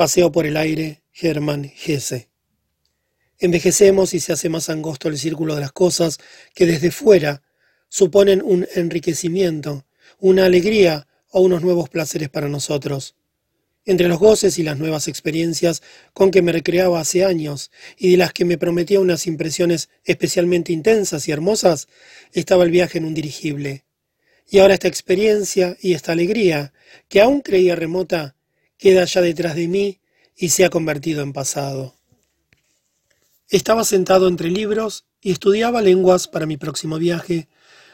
Paseo por el aire, Germán Gese. Envejecemos y se hace más angosto el círculo de las cosas que desde fuera suponen un enriquecimiento, una alegría o unos nuevos placeres para nosotros. Entre los goces y las nuevas experiencias con que me recreaba hace años y de las que me prometía unas impresiones especialmente intensas y hermosas, estaba el viaje en un dirigible. Y ahora esta experiencia y esta alegría, que aún creía remota, queda ya detrás de mí y se ha convertido en pasado. Estaba sentado entre libros y estudiaba lenguas para mi próximo viaje,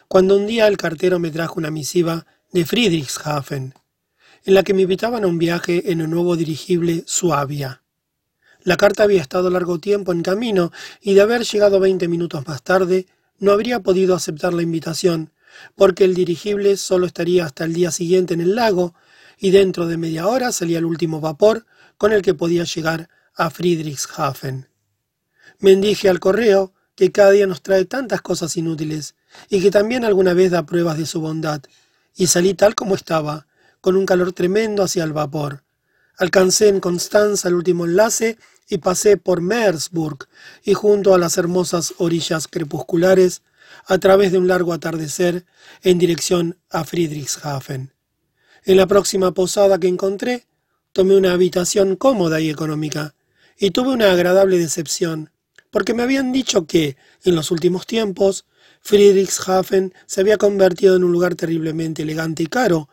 cuando un día el cartero me trajo una misiva de Friedrichshafen, en la que me invitaban a un viaje en un nuevo dirigible Suabia. La carta había estado largo tiempo en camino y de haber llegado veinte minutos más tarde, no habría podido aceptar la invitación, porque el dirigible solo estaría hasta el día siguiente en el lago y dentro de media hora salía el último vapor con el que podía llegar a Friedrichshafen. Bendije al correo que cada día nos trae tantas cosas inútiles y que también alguna vez da pruebas de su bondad, y salí tal como estaba, con un calor tremendo hacia el vapor. Alcancé en Constanza el último enlace y pasé por Meersburg y junto a las hermosas orillas crepusculares a través de un largo atardecer en dirección a Friedrichshafen. En la próxima posada que encontré, tomé una habitación cómoda y económica, y tuve una agradable decepción, porque me habían dicho que, en los últimos tiempos, Friedrichshafen se había convertido en un lugar terriblemente elegante y caro.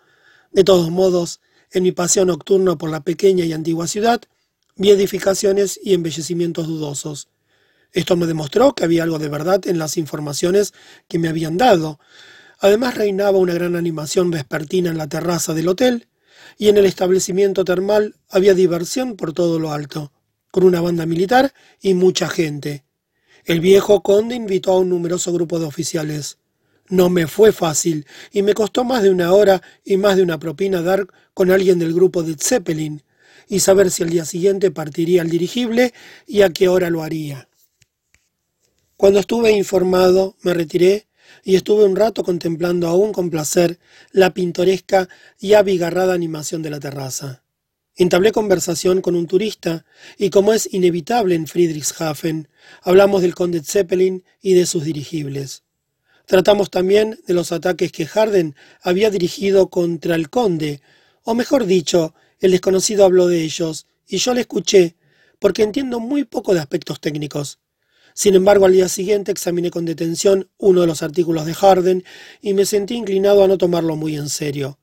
De todos modos, en mi paseo nocturno por la pequeña y antigua ciudad, vi edificaciones y embellecimientos dudosos. Esto me demostró que había algo de verdad en las informaciones que me habían dado, Además reinaba una gran animación vespertina en la terraza del hotel, y en el establecimiento termal había diversión por todo lo alto, con una banda militar y mucha gente. El viejo conde invitó a un numeroso grupo de oficiales. No me fue fácil, y me costó más de una hora y más de una propina dar con alguien del grupo de Zeppelin, y saber si al día siguiente partiría el dirigible y a qué hora lo haría. Cuando estuve informado, me retiré y estuve un rato contemplando aún con placer la pintoresca y abigarrada animación de la terraza. Entablé conversación con un turista, y como es inevitable en Friedrichshafen, hablamos del conde Zeppelin y de sus dirigibles. Tratamos también de los ataques que Harden había dirigido contra el conde, o mejor dicho, el desconocido habló de ellos, y yo le escuché, porque entiendo muy poco de aspectos técnicos. Sin embargo, al día siguiente examiné con detención uno de los artículos de Harden y me sentí inclinado a no tomarlo muy en serio,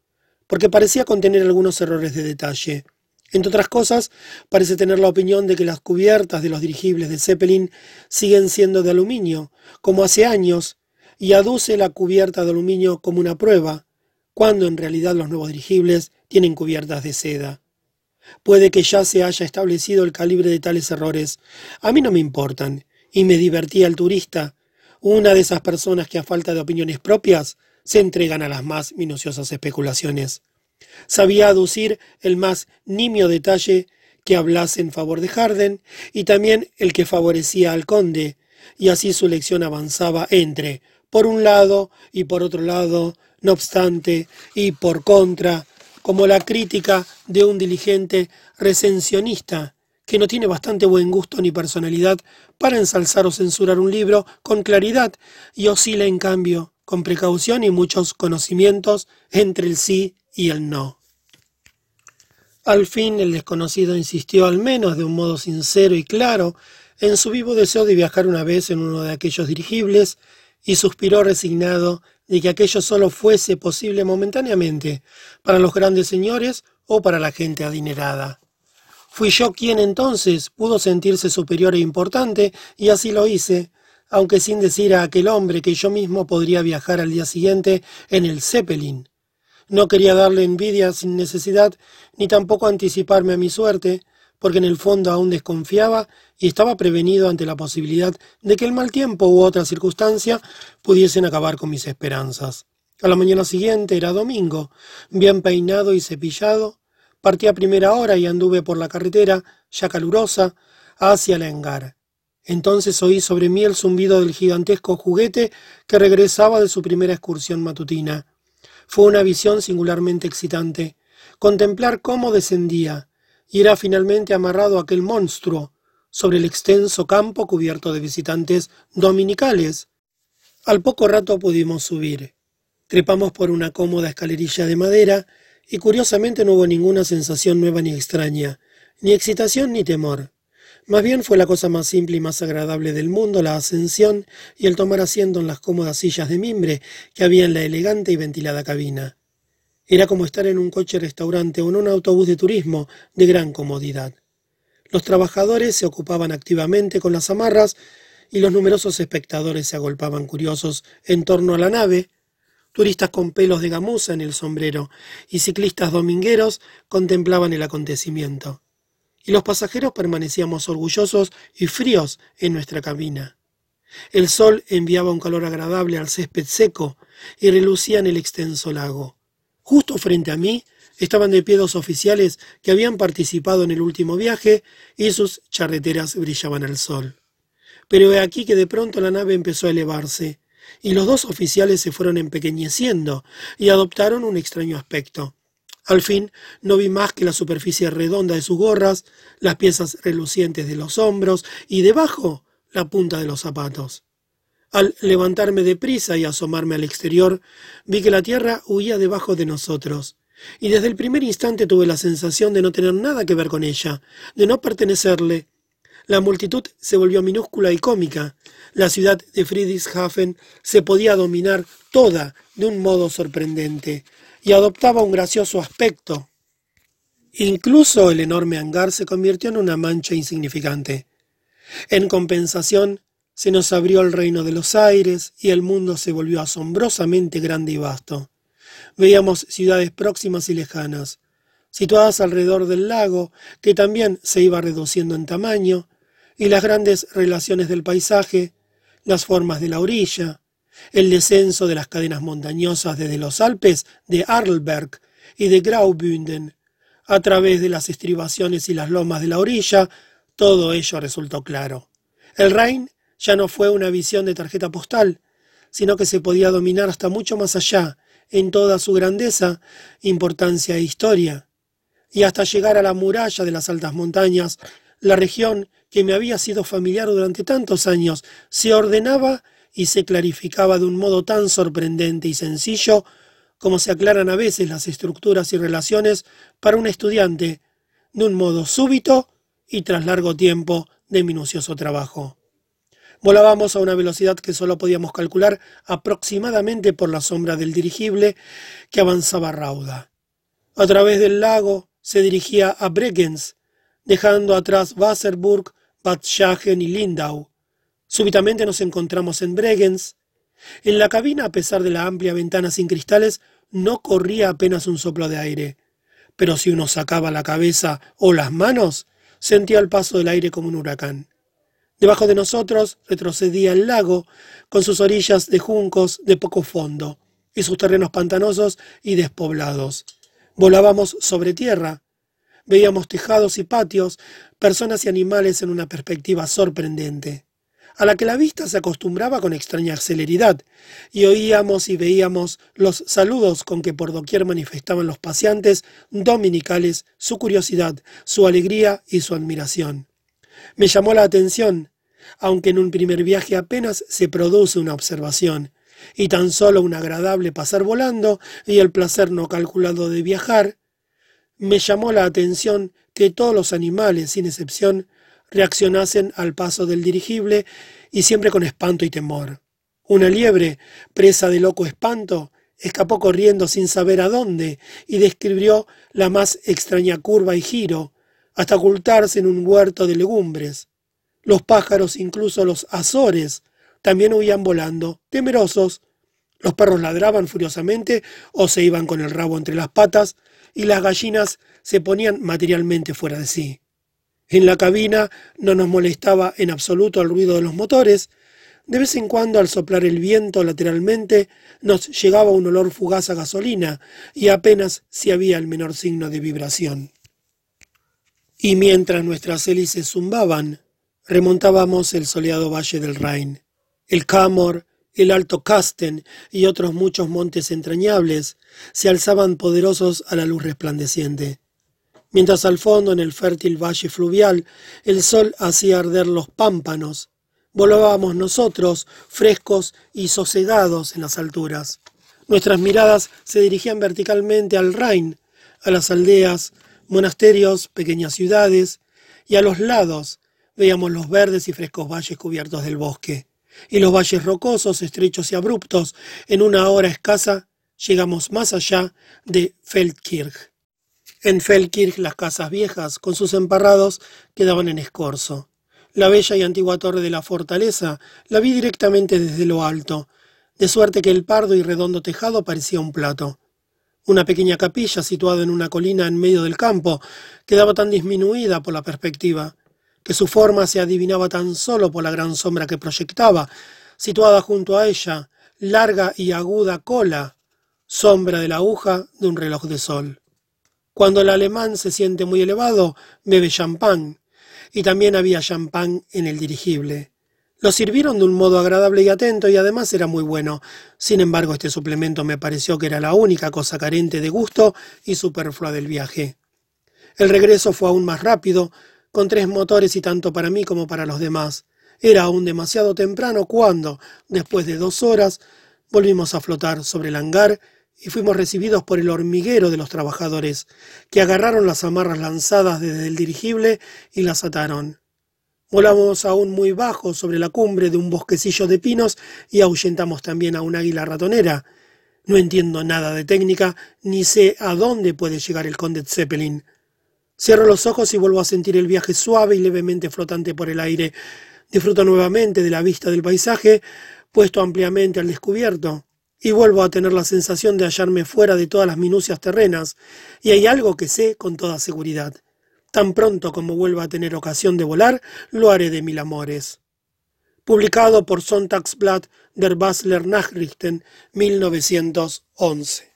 porque parecía contener algunos errores de detalle. Entre otras cosas, parece tener la opinión de que las cubiertas de los dirigibles de Zeppelin siguen siendo de aluminio, como hace años, y aduce la cubierta de aluminio como una prueba, cuando en realidad los nuevos dirigibles tienen cubiertas de seda. Puede que ya se haya establecido el calibre de tales errores. A mí no me importan y me divertía el turista, una de esas personas que a falta de opiniones propias se entregan a las más minuciosas especulaciones. Sabía aducir el más nimio detalle que hablase en favor de Harden y también el que favorecía al conde, y así su lección avanzaba entre por un lado y por otro lado, no obstante, y por contra, como la crítica de un diligente recensionista que no tiene bastante buen gusto ni personalidad para ensalzar o censurar un libro con claridad y oscila en cambio con precaución y muchos conocimientos entre el sí y el no. Al fin el desconocido insistió al menos de un modo sincero y claro en su vivo deseo de viajar una vez en uno de aquellos dirigibles y suspiró resignado de que aquello solo fuese posible momentáneamente para los grandes señores o para la gente adinerada. Fui yo quien entonces pudo sentirse superior e importante, y así lo hice, aunque sin decir a aquel hombre que yo mismo podría viajar al día siguiente en el Zeppelin. No quería darle envidia sin necesidad, ni tampoco anticiparme a mi suerte, porque en el fondo aún desconfiaba y estaba prevenido ante la posibilidad de que el mal tiempo u otra circunstancia pudiesen acabar con mis esperanzas. A la mañana siguiente era domingo, bien peinado y cepillado, Partí a primera hora y anduve por la carretera, ya calurosa, hacia la engar. Entonces oí sobre mí el zumbido del gigantesco juguete que regresaba de su primera excursión matutina. Fue una visión singularmente excitante. Contemplar cómo descendía, y era finalmente amarrado aquel monstruo sobre el extenso campo cubierto de visitantes dominicales. Al poco rato pudimos subir. Trepamos por una cómoda escalerilla de madera y curiosamente no hubo ninguna sensación nueva ni extraña, ni excitación ni temor. Más bien fue la cosa más simple y más agradable del mundo la ascensión y el tomar asiento en las cómodas sillas de mimbre que había en la elegante y ventilada cabina. Era como estar en un coche restaurante o en un autobús de turismo de gran comodidad. Los trabajadores se ocupaban activamente con las amarras y los numerosos espectadores se agolpaban curiosos en torno a la nave, turistas con pelos de gamuza en el sombrero y ciclistas domingueros contemplaban el acontecimiento y los pasajeros permanecíamos orgullosos y fríos en nuestra cabina. El sol enviaba un calor agradable al césped seco y relucía en el extenso lago. Justo frente a mí estaban de pie dos oficiales que habían participado en el último viaje y sus charreteras brillaban al sol. Pero he aquí que de pronto la nave empezó a elevarse, y los dos oficiales se fueron empequeñeciendo y adoptaron un extraño aspecto. Al fin no vi más que la superficie redonda de sus gorras, las piezas relucientes de los hombros y debajo la punta de los zapatos. Al levantarme deprisa y asomarme al exterior, vi que la tierra huía debajo de nosotros, y desde el primer instante tuve la sensación de no tener nada que ver con ella, de no pertenecerle. La multitud se volvió minúscula y cómica. La ciudad de Friedrichshafen se podía dominar toda de un modo sorprendente y adoptaba un gracioso aspecto. Incluso el enorme hangar se convirtió en una mancha insignificante. En compensación, se nos abrió el reino de los aires y el mundo se volvió asombrosamente grande y vasto. Veíamos ciudades próximas y lejanas, situadas alrededor del lago, que también se iba reduciendo en tamaño, y las grandes relaciones del paisaje, las formas de la orilla, el descenso de las cadenas montañosas desde los Alpes de Arlberg y de Graubünden, a través de las estribaciones y las lomas de la orilla, todo ello resultó claro. El Rhein ya no fue una visión de tarjeta postal, sino que se podía dominar hasta mucho más allá, en toda su grandeza, importancia e historia. Y hasta llegar a la muralla de las altas montañas, la región que me había sido familiar durante tantos años se ordenaba y se clarificaba de un modo tan sorprendente y sencillo como se aclaran a veces las estructuras y relaciones para un estudiante, de un modo súbito y tras largo tiempo de minucioso trabajo. Volábamos a una velocidad que solo podíamos calcular aproximadamente por la sombra del dirigible que avanzaba rauda. A través del lago se dirigía a Bregenz, dejando atrás Wasserburg, Bad Schagen y Lindau, Súbitamente nos encontramos en Bregenz. En la cabina, a pesar de la amplia ventana sin cristales, no corría apenas un soplo de aire. Pero si uno sacaba la cabeza o las manos, sentía el paso del aire como un huracán. Debajo de nosotros retrocedía el lago, con sus orillas de juncos de poco fondo, y sus terrenos pantanosos y despoblados. Volábamos sobre tierra. Veíamos tejados y patios, personas y animales en una perspectiva sorprendente a la que la vista se acostumbraba con extraña celeridad, y oíamos y veíamos los saludos con que por doquier manifestaban los paseantes dominicales su curiosidad, su alegría y su admiración. Me llamó la atención, aunque en un primer viaje apenas se produce una observación, y tan solo un agradable pasar volando y el placer no calculado de viajar, me llamó la atención que todos los animales, sin excepción, reaccionasen al paso del dirigible y siempre con espanto y temor. Una liebre, presa de loco espanto, escapó corriendo sin saber a dónde y describió la más extraña curva y giro, hasta ocultarse en un huerto de legumbres. Los pájaros, incluso los azores, también huían volando, temerosos. Los perros ladraban furiosamente o se iban con el rabo entre las patas, y las gallinas se ponían materialmente fuera de sí. En la cabina no nos molestaba en absoluto el ruido de los motores. De vez en cuando, al soplar el viento lateralmente, nos llegaba un olor fugaz a gasolina y apenas si había el menor signo de vibración. Y mientras nuestras hélices zumbaban, remontábamos el soleado valle del Rhein. El Camor, el Alto Kasten y otros muchos montes entrañables se alzaban poderosos a la luz resplandeciente. mientras al fondo, en el fértil valle fluvial, el sol hacía arder los pámpanos. Volábamos nosotros, frescos y sosegados en las alturas. Nuestras miradas se dirigían verticalmente al Rhin, a las aldeas, monasterios, pequeñas ciudades, y a los lados veíamos los verdes y frescos valles cubiertos del bosque, y los valles rocosos, estrechos y abruptos. En una hora escasa llegamos más allá de Feldkirch. En Feldkirch las casas viejas, con sus emparrados, quedaban en escorzo. La bella y antigua torre de la fortaleza la vi directamente desde lo alto, de suerte que el pardo y redondo tejado parecía un plato. Una pequeña capilla situada en una colina en medio del campo quedaba tan disminuida por la perspectiva, que su forma se adivinaba tan solo por la gran sombra que proyectaba, situada junto a ella, larga y aguda cola, sombra de la aguja de un reloj de sol. Cuando el alemán se siente muy elevado, bebe champán, y también había champán en el dirigible. Lo sirvieron de un modo agradable y atento y además era muy bueno. Sin embargo, este suplemento me pareció que era la única cosa carente de gusto y superflua del viaje. El regreso fue aún más rápido, con tres motores y tanto para mí como para los demás. Era aún demasiado temprano cuando, después de dos horas, volvimos a flotar sobre el hangar y fuimos recibidos por el hormiguero de los trabajadores, que agarraron las amarras lanzadas desde el dirigible y las ataron. Volamos aún muy bajo sobre la cumbre de un bosquecillo de pinos y ahuyentamos también a un águila ratonera. No entiendo nada de técnica, ni sé a dónde puede llegar el conde Zeppelin. Cierro los ojos y vuelvo a sentir el viaje suave y levemente flotante por el aire. Disfruto nuevamente de la vista del paisaje, puesto ampliamente al descubierto y vuelvo a tener la sensación de hallarme fuera de todas las minucias terrenas, y hay algo que sé con toda seguridad. Tan pronto como vuelva a tener ocasión de volar, lo haré de mil amores. Publicado por Sonntagsblatt der Basler Nachrichten, 1911.